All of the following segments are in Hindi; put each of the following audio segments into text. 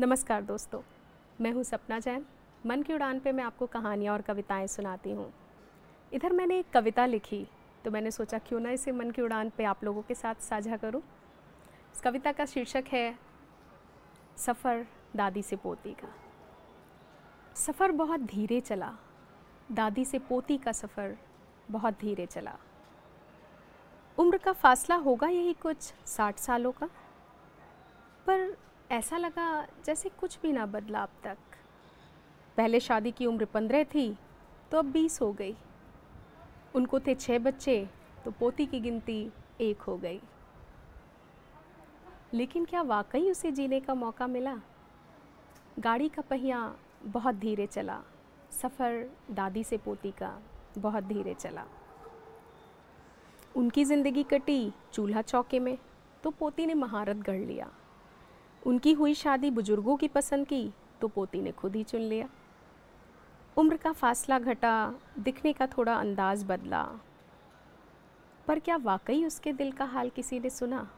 नमस्कार दोस्तों, मैं हूँ सपना जैन। मन की उड़ान पे मैं आपको कहानियाँ और कविताएँ सुनाती हूँ। इधर मैंने एक कविता लिखी तो मैंने सोचा क्यों ना इसे मन की उड़ान पे आप लोगों के साथ साझा करूँ। इस कविता का शीर्षक है, सफ़र दादी से पोती का। सफ़र बहुत धीरे चला। दादी से पोती का सफ़र बहुत धीरे चला। उम्र का फासला होगा यही कुछ साठ सालों का। पर ऐसा लगा जैसे कुछ भी ना बदला अब तक। पहले शादी की उम्र पंद्रह थी तो अब बीस हो गई। उनको थे छः बच्चे तो पोती की गिनती एक हो गई। लेकिन क्या वाकई उसे जीने का मौका मिला? गाड़ी का पहिया बहुत धीरे चला। सफ़र दादी से पोती का बहुत धीरे चला। उनकी ज़िंदगी कटी चूल्हा चौके में तो पोती ने महारत गढ़ लिया। उनकी हुई शादी बुज़ुर्गों की पसंद की तो पोती ने खुद ही चुन लिया। उम्र का फासला घटा, दिखने का थोड़ा अंदाज बदला। पर क्या वाकई उसके दिल का हाल किसी ने सुना?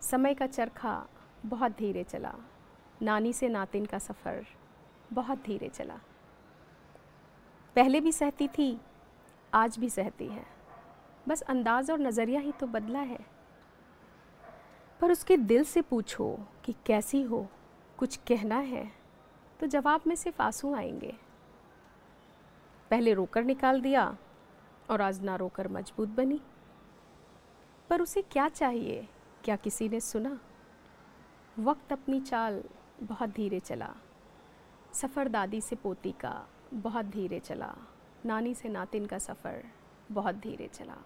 समय का चरखा बहुत धीरे चला। नानी से नातिन का सफ़र बहुत धीरे चला। पहले भी सहती थी, आज भी सहती है। बस अंदाज़ और नज़रिया ही तो बदला है। पर उसके दिल से पूछो कि कैसी हो, कुछ कहना है तो जवाब में सिर्फ़ आँसू आएँगे। पहले रोकर निकाल दिया और आज ना रोकर मज़बूत बनी। पर उसे क्या चाहिए, क्या किसी ने सुना? वक्त अपनी चाल बहुत धीरे चला। सफ़र दादी से पोती का बहुत धीरे चला। नानी से नातिन का सफ़र बहुत धीरे चला।